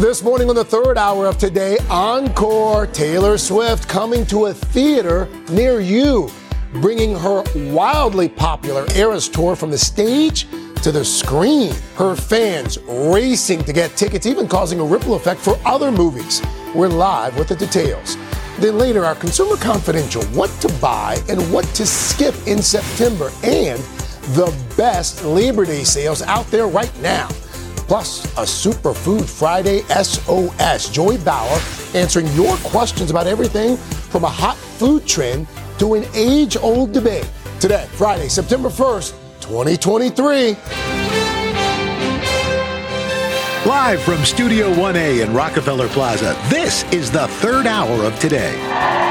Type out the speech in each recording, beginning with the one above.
This morning on the third hour of today, Encore Taylor Swift coming to a theater near you, bringing her wildly popular Eras tour from the stage to the screen. Her fans racing to get tickets, even causing a ripple effect for other movies. We're live with the details. Then later, our Consumer Confidential what to buy and what to skip in September, and the best Labor Day sales out there right now. Plus, a Superfood Friday SOS. Joy Bauer answering your questions about everything from a hot food trend to an age old debate. Today, Friday, September 1st, 2023. Live from Studio 1A in Rockefeller Plaza, this is the third hour of today.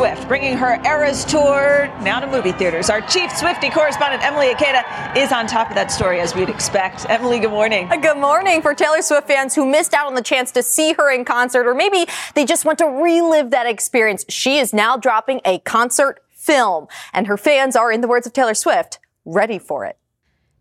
Swift, bringing her Eras tour now to movie theaters. Our chief Swiftie correspondent, Emily Ikeda, is on top of that story, as we'd expect. Emily, good morning. Uh, good morning for Taylor Swift fans who missed out on the chance to see her in concert, or maybe they just want to relive that experience. She is now dropping a concert film, and her fans are, in the words of Taylor Swift, ready for it.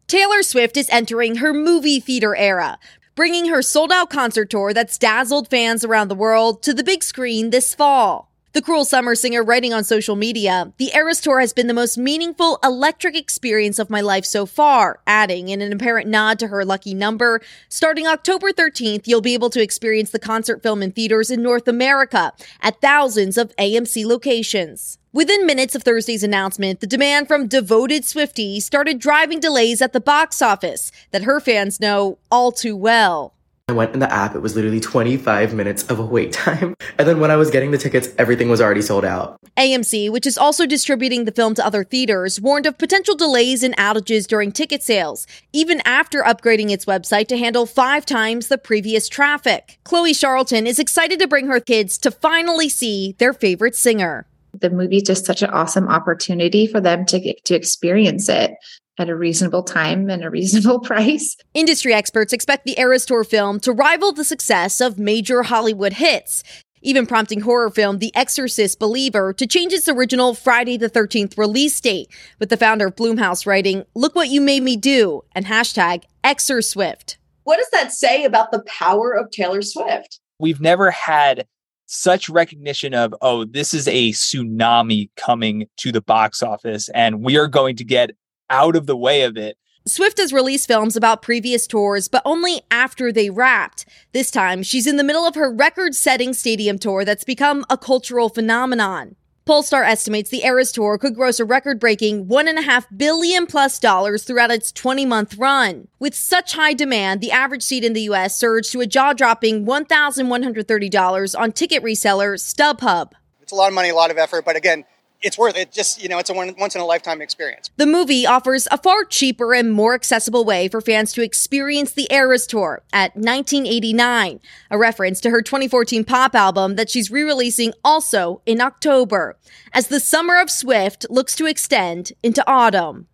Taylor Swift is entering her movie theater era, bringing her sold out concert tour that's dazzled fans around the world to the big screen this fall. The Cruel Summer singer writing on social media, the Eras Tour has been the most meaningful electric experience of my life so far, adding in an apparent nod to her lucky number, starting October 13th, you'll be able to experience the concert film in theaters in North America at thousands of AMC locations. Within minutes of Thursday's announcement, the demand from devoted Swifties started driving delays at the box office that her fans know all too well. I went in the app, it was literally 25 minutes of a wait time. And then when I was getting the tickets, everything was already sold out. AMC, which is also distributing the film to other theaters, warned of potential delays and outages during ticket sales, even after upgrading its website to handle five times the previous traffic. Chloe Charlton is excited to bring her kids to finally see their favorite singer. The movie is just such an awesome opportunity for them to get to experience it at a reasonable time and a reasonable price. Industry experts expect the Eras Tour film to rival the success of major Hollywood hits, even prompting horror film The Exorcist Believer to change its original Friday the 13th release date, with the founder of Blumhouse writing, Look what you made me do, and hashtag ExorSwift. What does that say about the power of Taylor Swift? We've never had such recognition of, oh, this is a tsunami coming to the box office, and we are going to get out of the way of it. Swift has released films about previous tours, but only after they wrapped. This time, she's in the middle of her record setting stadium tour that's become a cultural phenomenon. Pollstar estimates the Eras Tour could gross a record breaking 1.5 billion plus dollars throughout its 20 month run. With such high demand, the average seat in the US surged to a jaw dropping $1,130 on ticket reseller StubHub. It's a lot of money, a lot of effort, but again, it's worth it. Just, you know, it's a one, once in a lifetime experience. The movie offers a far cheaper and more accessible way for fans to experience the Eras Tour at 1989, a reference to her 2014 pop album that she's re-releasing also in October, as the summer of Swift looks to extend into autumn.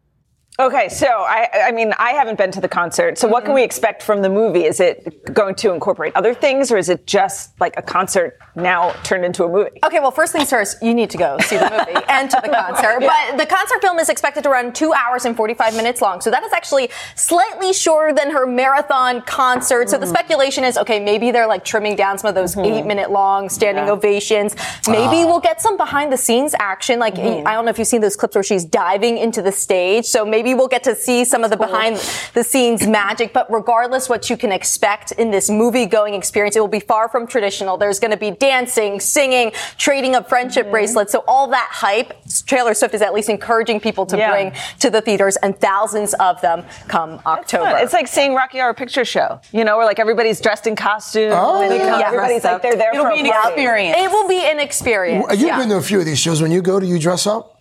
Okay, so I, I mean, I haven't been to the concert. So, what can mm-hmm. we expect from the movie? Is it going to incorporate other things, or is it just like a concert now turned into a movie? Okay, well, first things first, you need to go see the movie and to the concert. Yeah. But the concert film is expected to run two hours and 45 minutes long. So that is actually slightly shorter than her marathon concert. So the mm-hmm. speculation is, okay, maybe they're like trimming down some of those mm-hmm. eight minute long standing ovations. Maybe ah. we'll get some behind the scenes action. Like, I don't know if you've seen those clips where she's diving into the stage. So maybe we'll get to see some of the behind the scenes magic. But regardless what you can expect in this movie going experience, it will be far from traditional. There's going to be dancing, singing, trading of friendship mm-hmm. bracelets. So all that hype, Taylor Swift is at least encouraging people to Yeah. bring to the theaters and thousands of them come October. It's like seeing Rocky Horror Picture Show, you know, where like everybody's dressed in costume. Oh, and yeah. everybody's like they're there It'll for be a an party. experience. It will be an experience. You've yeah. been to a few of these shows. When you go, do you dress up?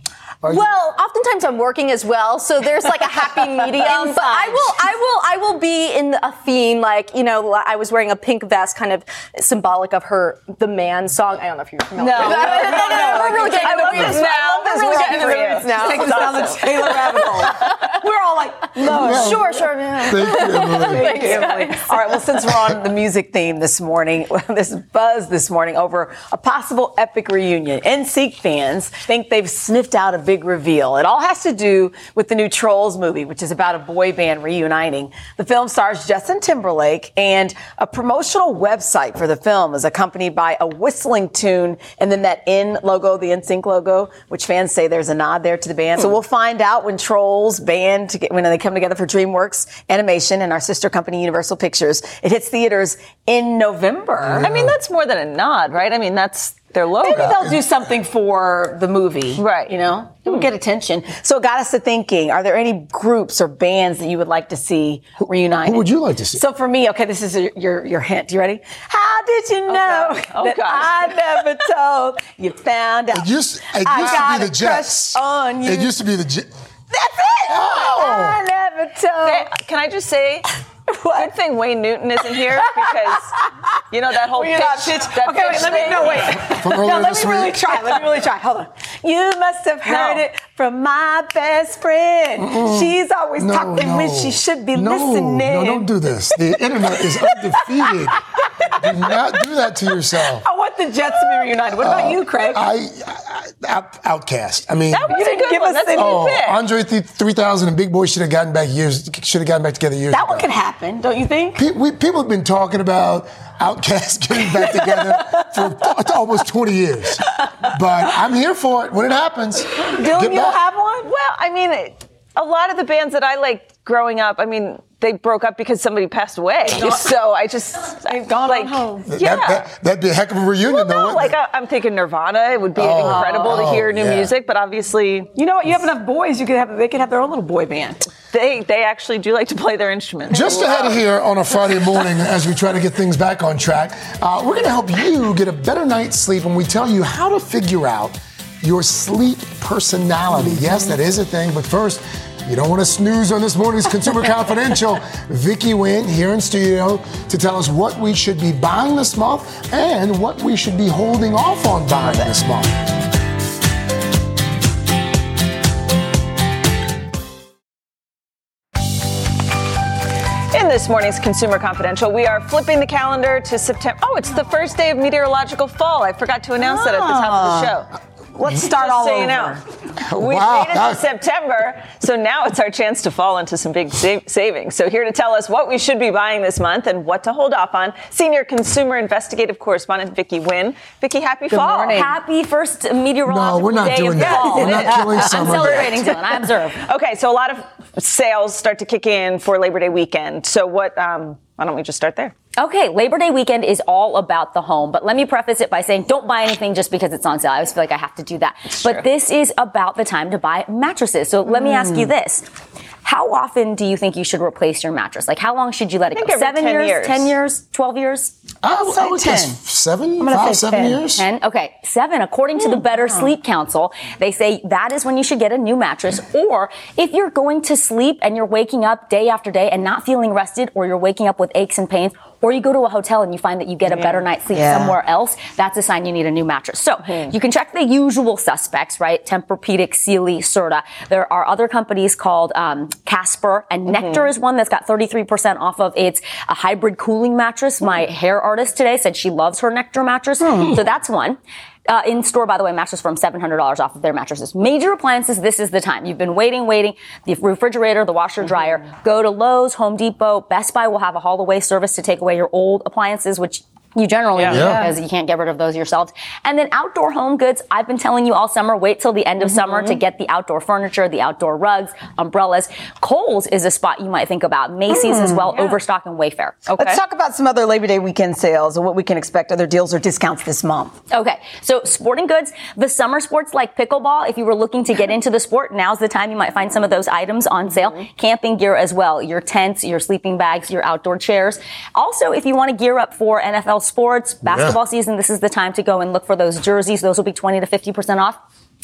Are you- Well, oftentimes I'm working as well, so there's like a happy medium. but I will, I will, I will be in a theme like you know, I was wearing a pink vest, kind of symbolic of her "The Man" song. I don't know if you're familiar. No, with that. no, no, no, We're really like, getting I into love the weeds this now. now. We're This really is getting into the working for you. weeds now. Take us down the Taylor rabbit hole. We're all like, no, sure, sure, man. Thank you, Emily. Thank you, Emily. All right, well, since we're on the music theme this morning, this buzz this morning over a possible epic reunion. NSYNC fans think they've sniffed out a big reveal. It all has to do with the new Trolls movie, which is about a boy band reuniting. The film stars Justin Timberlake, and a promotional website for the film is accompanied by a whistling tune and then that N logo, the NSYNC logo, which fans say there's a nod there to the band. So hmm. we'll find out when Trolls band to get, when they come together for DreamWorks Animation and our sister company Universal Pictures. It hits theaters in November. I mean, that's more than a nod, right? I mean, that's their logo. Maybe they'll do something for the movie. Right. You know, it would hmm. get attention. So it got us to thinking, are there any groups or bands that you would like to see reunited? Who would you like to see? So for me, okay, this is your, your, hint. You ready? How did you know Oh, that gosh. I never told you found out? It used, it I used got to be the Jets. on you. It used to be the Jets. That's it. Oh. I never told. Can I just say, good thing Wayne Newton isn't here because you know that whole Well, you're pitch. not pitch- That okay, wait, let me, thing? no, wait. From no, let this me really week. try. Let me really try. Hold on. You must have heard No. it from my best friend. She's always No, talking no. when she should be no, listening. No, don't do this. The internet is undefeated. do not do that to yourself. I want the Jets to be reunited. What about uh, you, Craig? I, I out, OutKast. I mean, That was You a didn't good give one. us That's a any- oh, pick. Andre 3000 and Big Boi should have gotten back years. Should have gotten back together years. that ago. one could happen, don't you think? We, people have been talking about OutKast getting back together for almost 20 years. But I'm here for it when it happens. Dylan, you back. have one? Well, I mean, a lot of the bands that I liked growing up, I mean, they broke up because somebody passed away. So I just, They've gone like, on home. Yeah. That, that, that'd be a heck of a reunion, well, though. no, wouldn't like? I, I'm thinking Nirvana. It would be Oh, incredible to oh, hear new yeah. music, but obviously You know what? You have enough boys. You could have. They could have their own little boy band. they they actually do like to play their instruments. Just ahead of here on a Friday morning, as we try to get things back on track, uh, we're going to help you get a better night's sleep, and we tell you how to figure out your sleep personality. Yes, that is a thing, but first. You don't want to snooze on this morning's Consumer Confidential. Vicky Nguyen here in studio to tell us what we should be buying this month and what we should be holding off on buying this month. In this morning's Consumer Confidential, we are flipping the calendar to September. Oh, it's the first day of meteorological fall. I forgot to announce that at the top of the ah. show. Let's start Just all so over. you know. We Wow. made it to September, so now it's our chance to fall into some big sa- savings. So here to tell us what we should be buying this month and what to hold off on, senior consumer investigative correspondent Vicky Nguyen. Vicky, happy fall. morning. Happy first meteorological No, we're not day doing of that. fall. We're not killing I'm celebrating. Dylan. I observe. Okay, so a lot of sales start to kick in for Labor Day weekend. So what? Um, why don't we just start there? Okay, Labor Day weekend is all about the home, but let me preface it by saying don't buy anything just because it's on sale. I always feel like I have to do that. But this is about the time to buy mattresses. So let me ask Mm. you this. How often do you think you should replace your mattress? Like how long should you let it go? Seven 10 years, years. ten years, twelve years? I, would- I would say guess 10. seven, gonna five, say seven 10. years. 10? Okay, seven. According to the hmm. Better Sleep Council, they say that is when you should get a new mattress. Or if you're going to sleep and you're waking up day after day and not feeling rested, or you're waking up with aches and pains, or you go to a hotel and you find that you get a better night's sleep Yeah. somewhere else, that's a sign you need a new mattress. So hmm. you can check the usual suspects, right? Tempur-Pedic, Sealy, Serta. There are other companies called um, Casper and mm-hmm. Nectar is one that's got 33% off of its a hybrid cooling mattress. My mm-hmm. hair artist today said she loves her Nectar mattress. Hmm. So that's one. Uh, in store, by the way, mattress from $700 off of their mattresses. Major appliances, this is the time. You've been waiting, waiting. The refrigerator, the washer, dryer. Go to Lowe's, Home Depot, Best Buy will have a haul away service to take away your old appliances, which you generally Yeah. need Yeah. because you can't get rid of those yourselves. And then outdoor home goods, I've been telling you all summer, wait till the end of summer to mm-hmm. get the outdoor furniture, the outdoor rugs, umbrellas. Kohl's is a spot you might think about. Macy's as mm, well, Overstock and Wayfair. Okay. Let's talk about some other Labor Day weekend sales and what we can expect, other deals or discounts this month. Okay, so sporting goods, the summer sports like pickleball, if you were looking to get into the sport, now's the time you might find some of those items on sale. Mm-hmm. Camping gear as well, your tents, your sleeping bags, your outdoor chairs. Also, if you want to gear up for NFL sports, basketball season, this is the time to go and look for those jerseys. Those will be 20 to 50% off.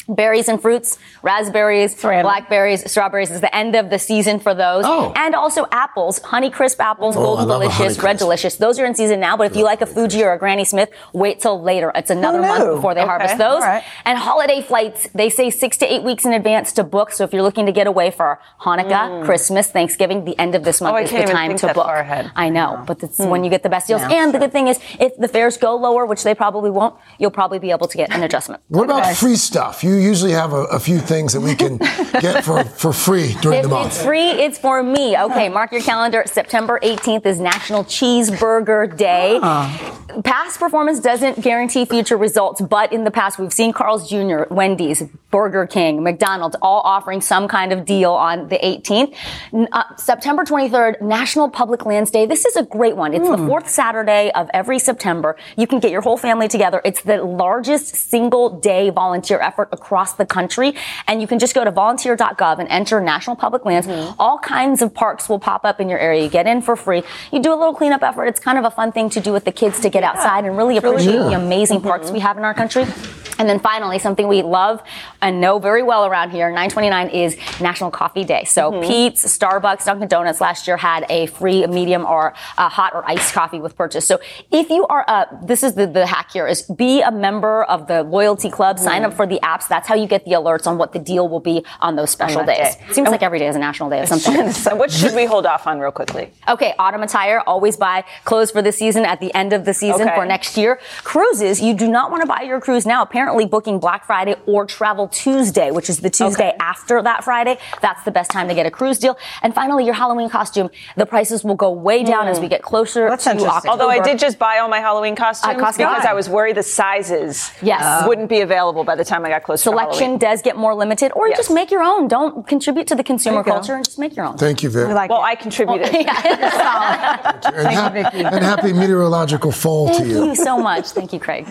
Berries and fruits, raspberries, blackberries, strawberries is the end of the season for those. Oh. And also apples, Honey Crisp apples, Oh, Golden Delicious, Red Delicious. Those are in season now, but if you like a Fuji or a Granny Smith, wait till later. It's another month before they Okay, harvest those. all right. And holiday flights, they say six to eight weeks in advance to book. So if you're looking to get away for Hanukkah, Christmas, Thanksgiving, the end of this month Mm. Oh, is the time to book. far ahead. I know, but it's when you get the best deals. Yeah, and the good thing is, if the fares go lower, which they probably won't, you'll probably be able to get an adjustment. What about free stuff? You usually have a, a few things that we can get for, for free during If the month. it's free, it's for me. Okay, mark your calendar. September 18th is National Cheeseburger Day. Past performance doesn't guarantee future results, but in the past, we've seen Carl's Jr., Wendy's, Burger King, McDonald's all offering some kind of deal on the 18th. Uh, September 23rd, National Public Lands Day. This is a great one. It's the fourth Saturday of every September. You can get your whole family together. It's the largest single day volunteer effort across the country. And you can just go to volunteer.gov and enter National Public Lands. All kinds of parks will pop up in your area. You get in for free. You do a little cleanup effort. It's kind of a fun thing to do with the kids to get outside and really appreciate the amazing parks we have in our country. And then finally, something we love and know very well around here, 929 is National Coffee Day. So Peet's, Starbucks, Dunkin' Donuts last year had a free medium or uh, hot or iced coffee with purchase. So if you are, uh, this is the, the hack here, is be a member of the loyalty club, sign up for the apps. That's how you get the alerts on what the deal will be on those special that days. day. Seems like every day is a national day of something. so what should we hold off on real quickly? Okay, autumn attire, always buy clothes for the season at the end of the season Okay. for next year. Cruises, you do not want to buy your cruise now. Apparently, booking Black Friday or Travel Tuesday, which is the Tuesday after that Friday, that's the best time to get a cruise deal. And finally, your Halloween costume, the prices will go way down as we get closer That's to. October. Although I did just buy all my Halloween costumes Uh, because I was worried the sizes Yes. wouldn't be available by the time I got close to Selection Halloween. does get more limited, or Yes. just make your own. Don't contribute to the consumer There you go. culture and just make your own. Thank you, Vic. We like Well, it. I contributed. and, hap- Vicky. and happy meteorological fall to you. Thank you. you so much. Thank you, Craig.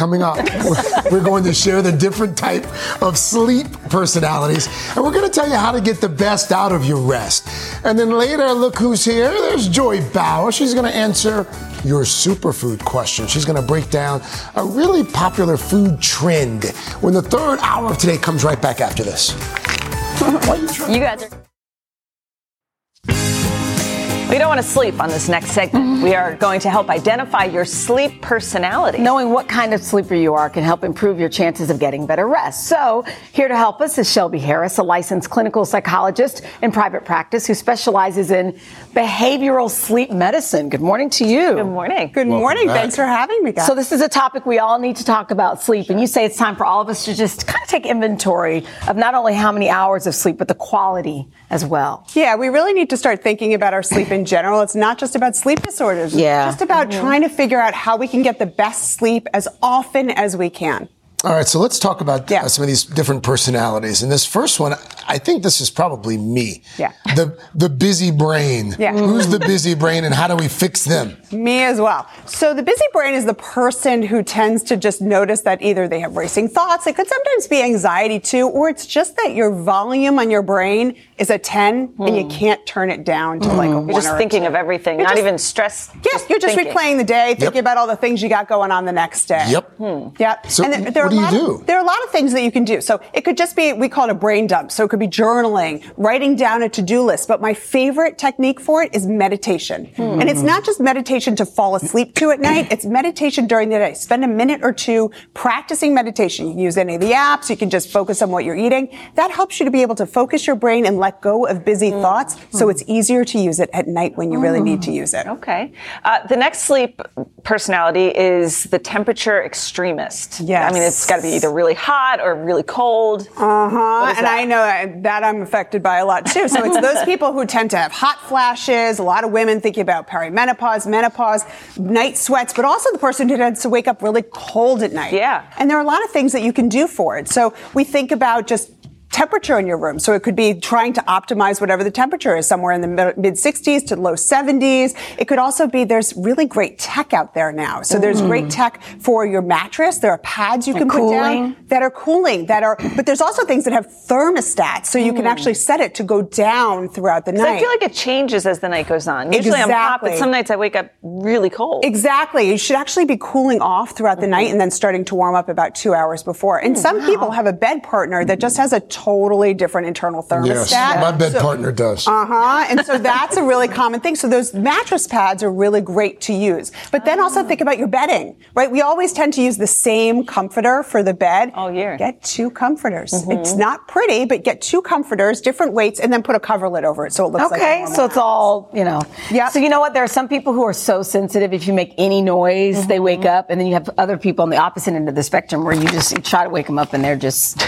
Coming up, we're going to share the different type of sleep personalities, and we're going to tell you how to get the best out of your rest. And then later, look who's here. There's Joy Bauer. She's going to answer your superfood question. She's going to break down a really popular food trend when the third hour of today comes right back after this. You guys are. We don't want to sleep on this next segment. Mm-hmm. We are going to help identify your sleep personality. Knowing what kind of sleeper you are can help improve your chances of getting better rest. So, here to help us is Shelby Harris, a licensed clinical psychologist in private practice who specializes in behavioral sleep medicine. Good morning to you. Good morning. Good morning. back. Thanks for having me, guys. So, this is a topic we all need to talk about sleep. And you say it's time for all of us to just kind of take inventory of not only how many hours of sleep, but the quality as well. yeah, we really need to start thinking about our sleep in general. It's not just about sleep disorders. Yeah. It's just about mm-hmm. trying to figure out how we can get the best sleep as often as we can. All right, so let's talk about Yeah. uh, some of these different personalities. And this first one, I think this is probably me. Yeah. The the busy brain. Yeah. Who's the busy brain, and how do we fix them? Me as well. So the busy brain is the person who tends to just notice that either they have racing thoughts, it could sometimes be anxiety too, or it's just that your volume on your brain is a 10 and you can't turn it down to like a one You're just or thinking two. of everything, You're not just- even stress. Yes, you're just thinking. replaying the day, thinking Yep. about all the things you got going on the next day. Yep. Yep. So and there, there what do you do? Of, there are a lot of things that you can do. So it could just be, we call it a brain dump. So it could be journaling, writing down a to-do list. But my favorite technique for it is meditation. And it's not just meditation to fall asleep to at night. It's meditation during the day. Spend a minute or two practicing meditation. You can use any of the apps. You can just focus on what you're eating. That helps you to be able to focus your brain and let go of busy thoughts. So it's easier to use it at night when you really need to use it. Okay. Uh, the next sleep personality is the temperature extremist. Yes. I mean, it's got to be either really hot or really cold. Uh huh. And that? I know that, that I'm affected by a lot too. So it's those people who tend to have hot flashes. A lot of women thinking about perimenopause, menopause, night sweats, but also the person who tends to wake up really cold at night. Yeah. And there are a lot of things that you can do for it. So we think about just temperature in your room. So it could be trying to optimize whatever the temperature is, somewhere in the mid 60s to low 70s. It could also be there's really great tech out there now. So there's great Mm. tech for your mattress. There are pads you And can put down that are cooling, that are, but there's also things that have thermostats. So you can actually set it to go down throughout the night. I feel like it changes as the night goes on. Usually I'm hot, but some nights I wake up really cold. Exactly. You should actually be cooling off throughout the night and then starting to warm up about two hours before. And some people have a bed partner that just has a totally different internal thermostat. Yes, my bed So- partner does. Uh huh. And so that's a really common thing. So those mattress pads are really great to use. But then also think about your bedding, right? We always tend to use the same comforter for the bed. All year. Get two comforters. It's not pretty, but get two comforters, different weights, and then put a coverlet over it so it looks like Okay, so it's all, you know. Yeah. So you know what? There are some people who are so sensitive. If you make any noise, they wake up, and then you have other people on the opposite end of the spectrum where you just you try to wake them up and they're just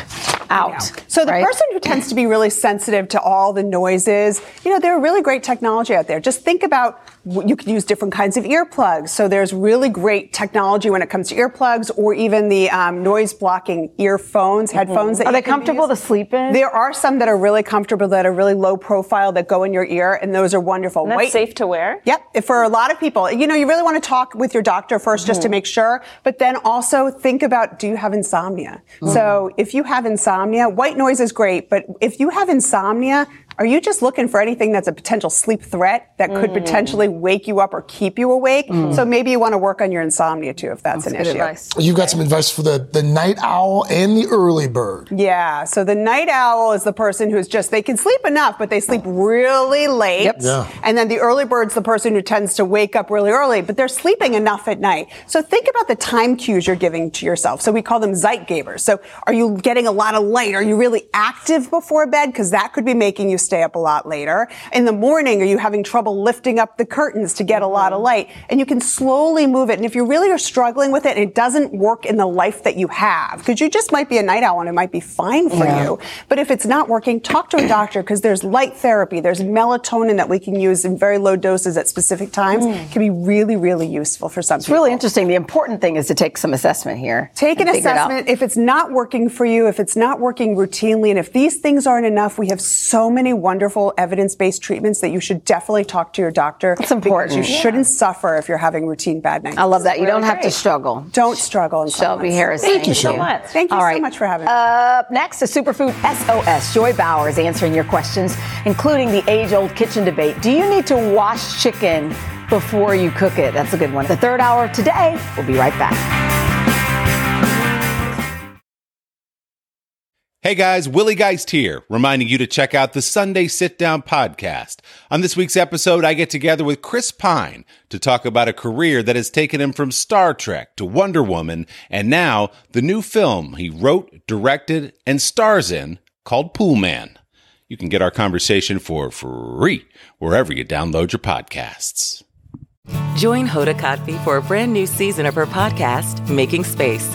out. So the right? person who tends to be really sensitive to all the noises, you know, there are really great technology out there. Just think about you could use different kinds of earplugs. So there's really great technology when it comes to earplugs or even the um, noise blocking earphones, headphones. That Are they can comfortable use. to sleep in? There are some that are really comfortable that are really low profile that go in your ear, and those are wonderful. And that's safe to wear? Yep. For a lot of people, you know, you really want to talk with your doctor 1st just to Mm-hmm. make sure, but then also think about do you have insomnia? Mm. So if you have insomnia, white noise is great, but if you have insomnia, are you just looking for anything that's a potential sleep threat that could Mm. potentially wake you up or keep you awake? Mm. So maybe you want to work on your insomnia too, if that's, an good issue. advice. You've got some advice for the, the night owl and the early bird. Yeah. So the night owl is the person who's just, they can sleep enough, but they sleep really late. Yep. Yeah. And then the early bird's the person who tends to wake up really early, but they're sleeping enough at night. So think about the time cues you're giving to yourself. So we call them Zeitgebers. So are you getting a lot of light? Are you really active before bed? Because that could be making you stay up a lot later. In the morning, are you having trouble lifting up the curtains to get a lot of mm-hmm. light? And you can slowly move it. And if you really are struggling with it and it doesn't work in the life that you have, because you just might be a night owl and it might be fine for Yeah. you. But if it's not working, talk to a doctor because there's light therapy, there's melatonin that we can use in very low doses at specific times. Mm. Can be really, really useful for some It's people. really interesting. The important thing is to take some assessment here. Take an assessment. If it's not working for you, if it's not working routinely, and if these things aren't enough, we have so many wonderful evidence-based treatments that you should definitely talk to your doctor. That's important. Because you shouldn't suffer if you're having routine bad nights. I love that. You don't have to struggle. Don't struggle in Shelby. Harris. Thank you so much. Thank you All so much for having me. Up next, a superfood SOS. Joy Bauer is answering your questions, including the age old kitchen debate. Do you need to wash chicken before you cook it? That's a good one. The third hour of today. We'll be right back. Hey guys, Willie Geist here, reminding you to check out the Sunday Sit Down podcast. On this week's episode, I get together with Chris Pine to talk about a career that has taken him from Star Trek to Wonder Woman and now the new film he wrote, directed, and stars in called Pool Man. You can get our conversation for free wherever you download your podcasts. Join Hoda Kotb for a brand new season of her podcast, Making Space.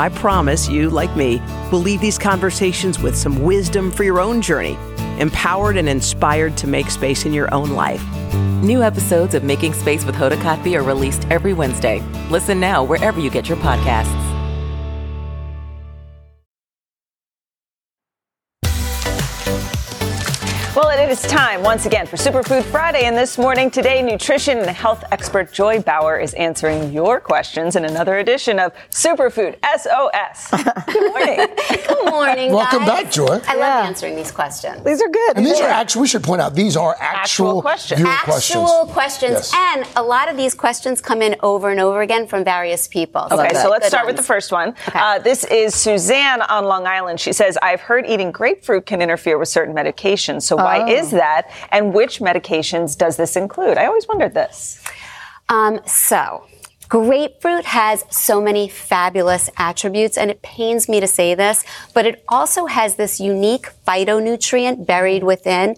I promise you, like me, will leave these conversations with some wisdom for your own journey, empowered and inspired to make space in your own life. New episodes of Making Space with Hoda Kotb are released every Wednesday. Listen now wherever you get your podcasts. It is time once again for Superfood Friday. And this morning, today, nutrition and health expert Joy Bauer is answering your questions in another edition of Superfood SOS. Good morning. Good morning. Welcome guys. back, Joy. I love answering these questions. These are good. And these are actually, we should point out, these are actual, questions. Actual questions. Yes. And a lot of these questions come in over and over again from various people. Okay, so let's good start with the first one. Uh, this is Suzanne on Long Island. She says, I've heard eating grapefruit can interfere with certain medications. So why Oh. Is that? And which medications does this include? I always wondered this. Um, so, grapefruit has so many fabulous attributes, and it pains me to say this, but it also has this unique phytonutrient buried within,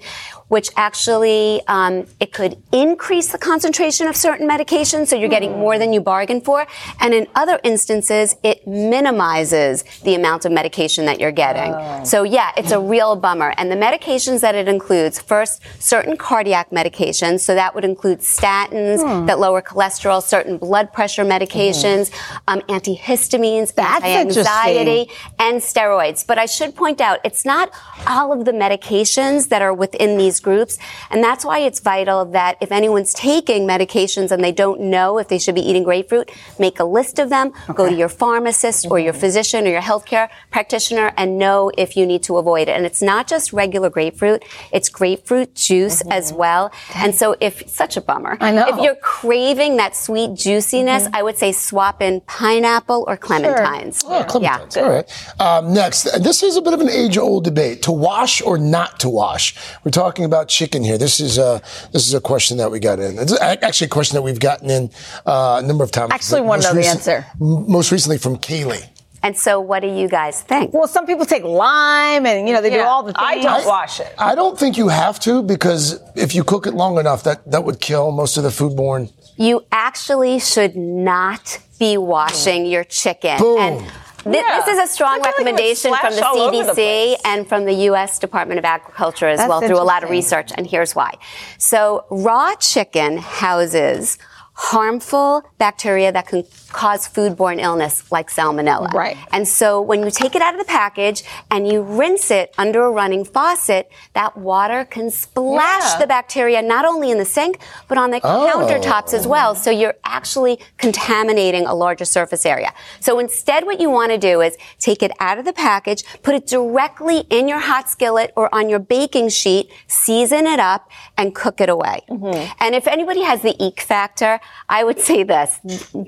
which actually um, it could increase the concentration of certain medications, so you're getting more than you bargained for. And in other instances, it minimizes the amount of medication that you're getting. Oh. So yeah, it's a real bummer. And the medications that it includes, first, certain cardiac medications. So that would include statins Hmm. that lower cholesterol, certain blood pressure medications, um, antihistamines, That's anti-anxiety, and steroids. But I should point out, it's not all of the medications that are within these groups. And that's why it's vital that if anyone's taking medications and they don't know if they should be eating grapefruit, make a list of them, go to your pharmacist or your mm-hmm. physician or your healthcare practitioner and know if you need to avoid it. And it's not just regular grapefruit, it's grapefruit juice mm-hmm. as well. And so if, such a bummer. I know. If you're craving that sweet juiciness, mm-hmm. I would say swap in pineapple or clementines. Oh, clementines. All right. Um, next, this is a bit of an age-old debate: to wash or not to wash. We're talking about chicken here. This is a this is a question that we got in. It's actually a question that we've gotten in uh, a number of times. Actually but wanna most know the answer. Most recently from Kaylee. And so, what do you guys think? Well, some people take lime, and you know they do all the things. I don't wash it. I don't think you have to because if you cook it long enough, that that would kill most of the foodborne. You actually should not be washing your chicken. Boom. And thi- Yeah. this is a strong I feel like recommendation from the splash all over the CDC and from the U.S. Department of Agriculture as That's well through a lot of research. And here's why. So raw chicken houses harmful bacteria that can cause foodborne illness like salmonella. Right. And so when you take it out of the package and you rinse it under a running faucet, that water can splash Yeah. the bacteria not only in the sink, but on the Oh. countertops as well. So you're actually contaminating a larger surface area. So instead, what you want to do is take it out of the package, put it directly in your hot skillet or on your baking sheet, season it up, and cook it away. Mm-hmm. And if anybody has the eek factor, I would say this.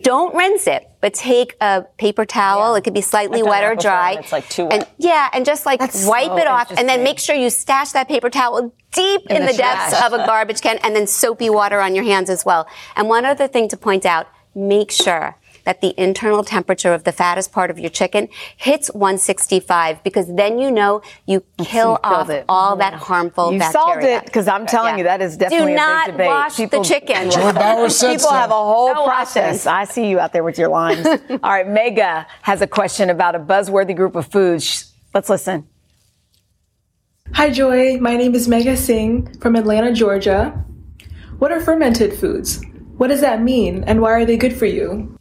Don't rinse it, but take a paper towel. It could be slightly wet or dry. it's, like, too And yeah, and just like That's wipe so it off and then make sure you stash that paper towel deep in, In the, the depths of a garbage can and then soapy water on your hands as well. And one other thing to point out, make sure that the internal temperature of the fattest part of your chicken hits 165 because then you know you kill off it. all that harmful You bacteria. solved it because I'm telling Yeah. you that is definitely Do a not big debate. wash the chicken. Joy Bauer said People so. have a whole No process. washing. I see you out there with your lines. All right, Mega has a question about a buzzworthy group of foods. Let's listen. Hi, Joy. My name is Mega Singh from Atlanta, Georgia. What are fermented foods? What does that mean, and why are they good for you?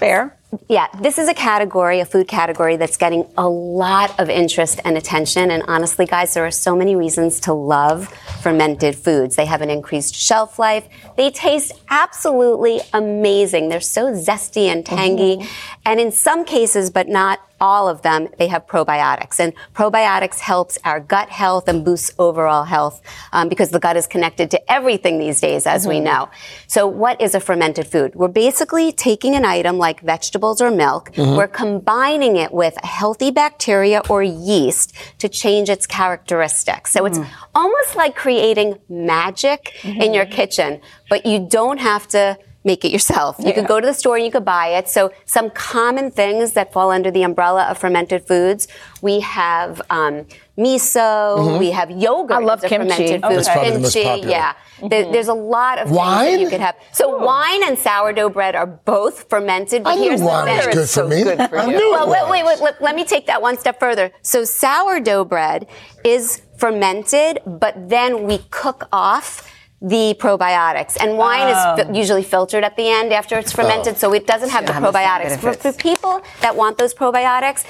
Fair. Yeah, this is a category, a food category that's getting a lot of interest and attention. And honestly, guys, there are so many reasons to love fermented foods. They have an increased shelf life. They taste absolutely amazing. They're so zesty and tangy. Mm-hmm. And in some cases, but not all of them, they have probiotics. And probiotics helps our gut health and boosts overall health um, because the gut is connected to everything these days, as we know. So what is a fermented food? We're basically taking an item like vegetables or milk. Mhm. We're combining it with healthy bacteria or yeast to change its characteristics. So it's almost like creating magic in your kitchen, but you don't have to make it yourself. You could Yeah. go to the store and you could buy it. So some common things that fall under the umbrella of fermented foods, we have um, miso, Mhm. we have yogurt. I love as a kimchi. fermented Okay. That's probably the most Kimchi, popular. yeah. There- there's a lot of things Wine? that you could have. So wine and sourdough bread are both fermented. But I knew here's wine the was thing. good for me. I knew it well, wait, wait, wait, let, let me take that one step further. So sourdough bread is fermented, but then we cook off the probiotics. And wine Oh. is fi- usually filtered at the end after it's fermented, Oh. so it doesn't have Yeah, the probiotics. For, for people that want those probiotics,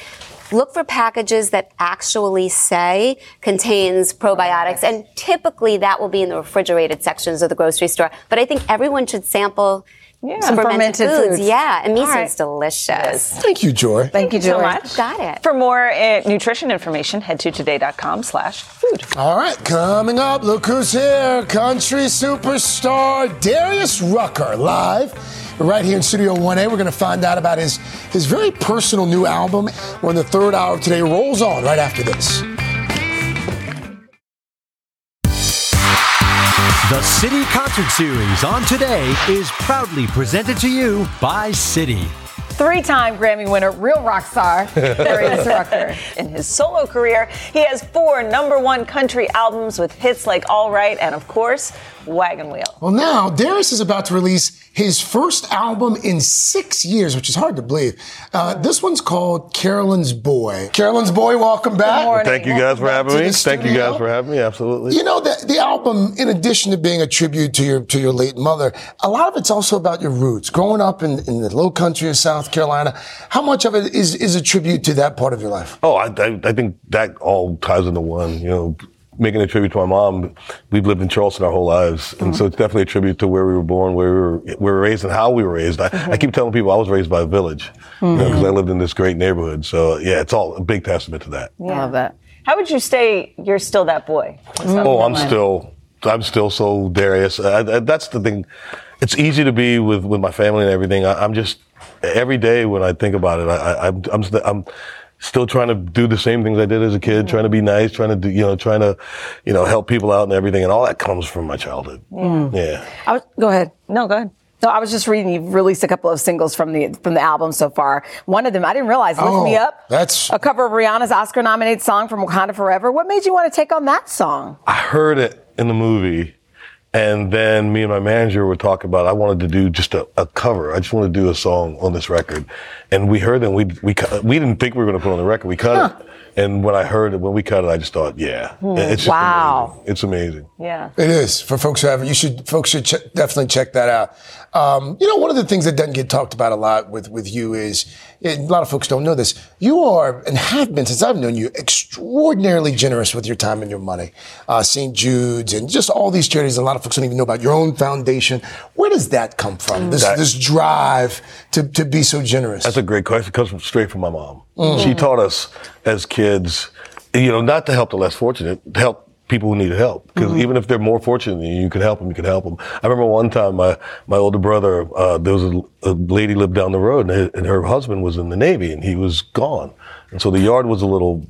look for packages that actually say contains probiotics. And typically that will be in the refrigerated sections of the grocery store. But I think everyone should sample some fermented, fermented foods. foods. Yeah, and All miso right. is delicious. Thank you, Joy. Thank you, so much. Got it. For more uh, nutrition information, head to today.com slash food. All right, coming up, look who's here. Country superstar Darius Rucker live right here in Studio 1A. We're going to find out about his, his very personal new album when the third hour of today rolls on right after this. The Citi Concert Series on Today is proudly presented to you by Citi. three-time Grammy winner, real rock star, Darius Rucker. In his solo career, he has four number one country albums with hits like All Right and, of course, Wagon Wheel. Well, now Darius is about to release his first album in six years, which is hard to believe. Uh, this one's called Carolyn's Boy. Carolyn's Boy, welcome back. Thank you guys for having me. Thank you guys for having me. Absolutely. You know the the album, in addition to being a tribute to your to your late mother, a lot of it's also about your roots. Growing up in, in the low country of South Carolina, how much of it is is a tribute to that part of your life? Oh, I, I, I think that all ties into one. You know, making a tribute to my mom. We've lived in Charleston our whole lives, and so it's definitely a tribute to where we were born, where we were, we were raised, and how we were raised. I, I keep telling people I was raised by a village, you know, because I lived in this great neighborhood. So yeah, it's all a big testament to that. I love that. How would you say you're still that boy? Mm-hmm. Oh, I'm still, I'm still so Darius. I, I, that's the thing. It's easy to be with, with my family and everything. I, I'm just every day when I think about it, I, I, I'm, I'm, I'm still trying to do the same things I did as a kid, trying to be nice, trying to do, you know, trying to, you know, help people out and everything. And all that comes from my childhood. Mm. Yeah. I was, go ahead. No, go ahead. No, I was just reading. You've released a couple of singles from the from the album so far. One of them, I didn't realize, "Lift Oh, Me Up." That's a cover of Rihanna's Oscar-nominated song from Wakanda Forever. What made you want to take on that song? I heard it in the movie. And then me and my manager were talking about I wanted to do just a, a cover. I just wanted to do a song on this record. And we heard it and we we cut- we didn't think we were going to put it on the record. We cut it. And when I heard it, when we cut it, I just thought, yeah, Hmm. it's just Wow. amazing. It's amazing. Yeah. It is for folks who haven't. You should folks should ch- definitely check that out. Um, you know, one of the things that doesn't get talked about a lot with with you is a lot of folks don't know this. You are and have been since I've known you extraordinarily generous with your time and your money. Uh, St. Jude's and just all these charities. A lot of folks don't even know about your own foundation. Where does that come from? This That- this drive to to be so generous. That's a great question. It comes from, straight from my mom. Mm. She taught us as kids, you know, not to help the less fortunate, to help people who need help. Because even if they're more fortunate than you, you can help them. You can help them. I remember one time my my older brother, uh, there was a, a lady lived down the road, and her, and her husband was in the Navy, and he was gone, and so the yard was a little.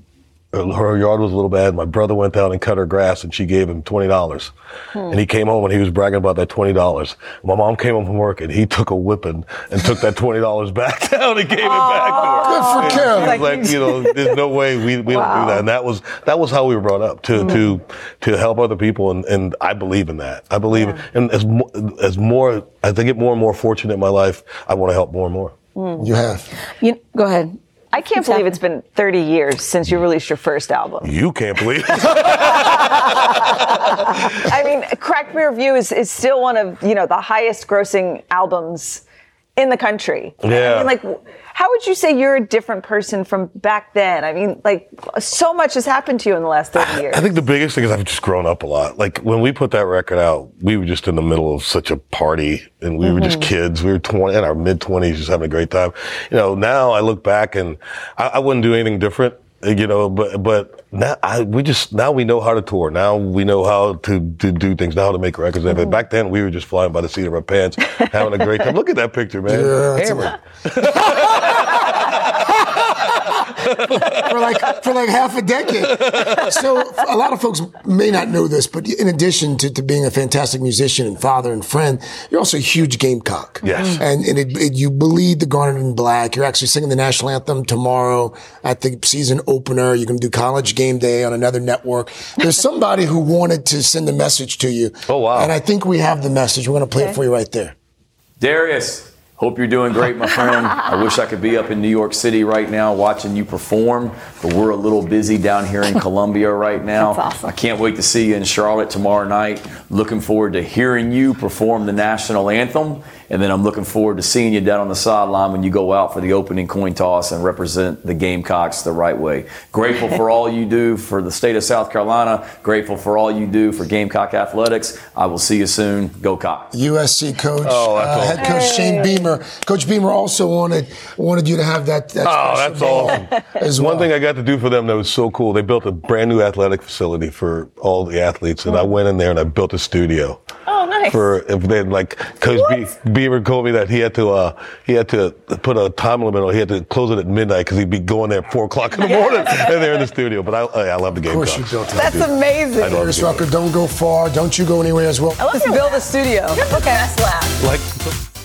Her yard was a little bad. My brother went down and cut her grass, and she gave him twenty dollars. And he came home and he was bragging about that twenty dollars. My mom came home from work and he took a whipping and took that twenty dollars back down and gave it back to her. Good for And Carol. She was like, you know, there's no way we, we don't do that. And that was that was how we were brought up to mm-hmm. to to help other people. And, and I believe in that. I believe, and as mo- as more as I get more and more fortunate in my life, I want to help more and more. Mm. You have. You, go ahead. I can't believe it's been 30 years since you released your first album. You can't believe. it. I mean, Cracked Rear View is, is still one of, you know, the highest grossing albums in the country. Yeah. I mean, like, how would you say you're a different person from back then? I mean, like, so much has happened to you in the last 30 years. I think the biggest thing is I've just grown up a lot. Like when we put that record out, we were just in the middle of such a party and we were just Mhm. kids. We were 20 in our mid twenties, just having a great time. You know, now I look back and I, I wouldn't do anything different. You know, but but now I, we just now we know how to tour. Now we know how to, to do things. Now how to make records. and everything. Back then we were just flying by the seat of our pants, having a great time. Look at that picture, man. Yeah, that's Hammered. for like for like half a decade. So a lot of folks may not know this, but in addition to, to being a fantastic musician and father and friend, you're also a huge Gamecock. Yes. and, and it, it, you bleed the garnet in black. You're actually singing the national anthem tomorrow at the season opener. You're going to do College Game Day on another network. There's somebody who wanted to send a message to you. Oh wow! And I think we have the message. We're going to play it for you right there. Darius, hope you're doing great, my friend. I wish I could be up in New York City right now watching you perform, but we're a little busy down here in Columbia right now. I can't wait to see you in Charlotte tomorrow night. Looking forward to hearing you perform the national anthem. And then I'm looking forward to seeing you down on the sideline when you go out for the opening coin toss and represent the Gamecocks the right way. Grateful for all you do for the state of South Carolina. Grateful for all you do for Gamecock Athletics. I will see you soon. Go Cock. USC coach, Oh, that's uh, head coach Shane Beamer. Coach Beamer also wanted wanted you to have that. that Oh, special that's ball awesome. As One thing I got to do for them that was so cool, they built a brand new athletic facility for all the athletes, and I went in there and I built a studio. Oh, nice. For if they like, Coach Be- Beaver told me that he had to uh, he had to put a time limit on. He had to close it at midnight because he'd be going there at four o'clock in the morning, and they're in the studio. But I, I love the game. Of course you built it. That's amazing. I love Darius the. Rucker, don't go far. Don't you go anywhere as well. I love to build a studio. You have the best laugh. Like.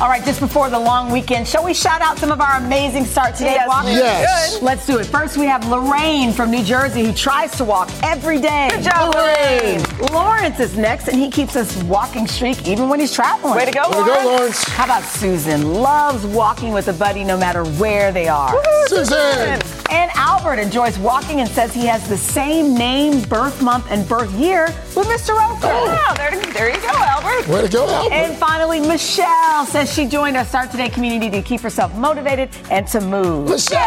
All right, just before the long weekend, shall we shout out some of our amazing start today Yes, walkers? Yes. Let's do it. First, we have Lorraine from New Jersey who tries to walk every day. Good job, Lorraine. Lawrence is next, and he keeps us walking streak even when he's traveling. Way to go, Way to go, Lawrence. How about Susan? Loves walking with a buddy no matter where they are. Susan. And Albert enjoys walking and says he has the same name, birth month, and birth year with Mr. Roker. Oh. Wow, there, there you go, Albert. Way to go, Albert. And finally, Michelle says she joined our Start Today community to keep herself motivated and to move. Michelle.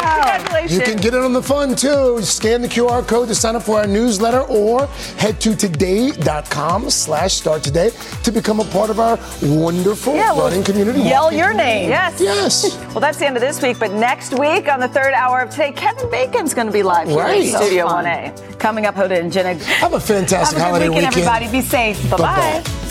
Congratulations. You can get in on the fun too. Scan the QR code to sign up for our newsletter or head to today.com slash start today to become a part of our wonderful Yeah, well, running community. Yell walking your name. Yes. Yes. Well, that's the end of this week, but next week on the third hour of today, Kevin Bacon's going to be live here Right. in Studio Fun. 1A. Coming up, Hoda and Jenna. Have a fantastic Have a good holiday weekend, weekend. everybody. Be safe. Bye bye. Bye-bye.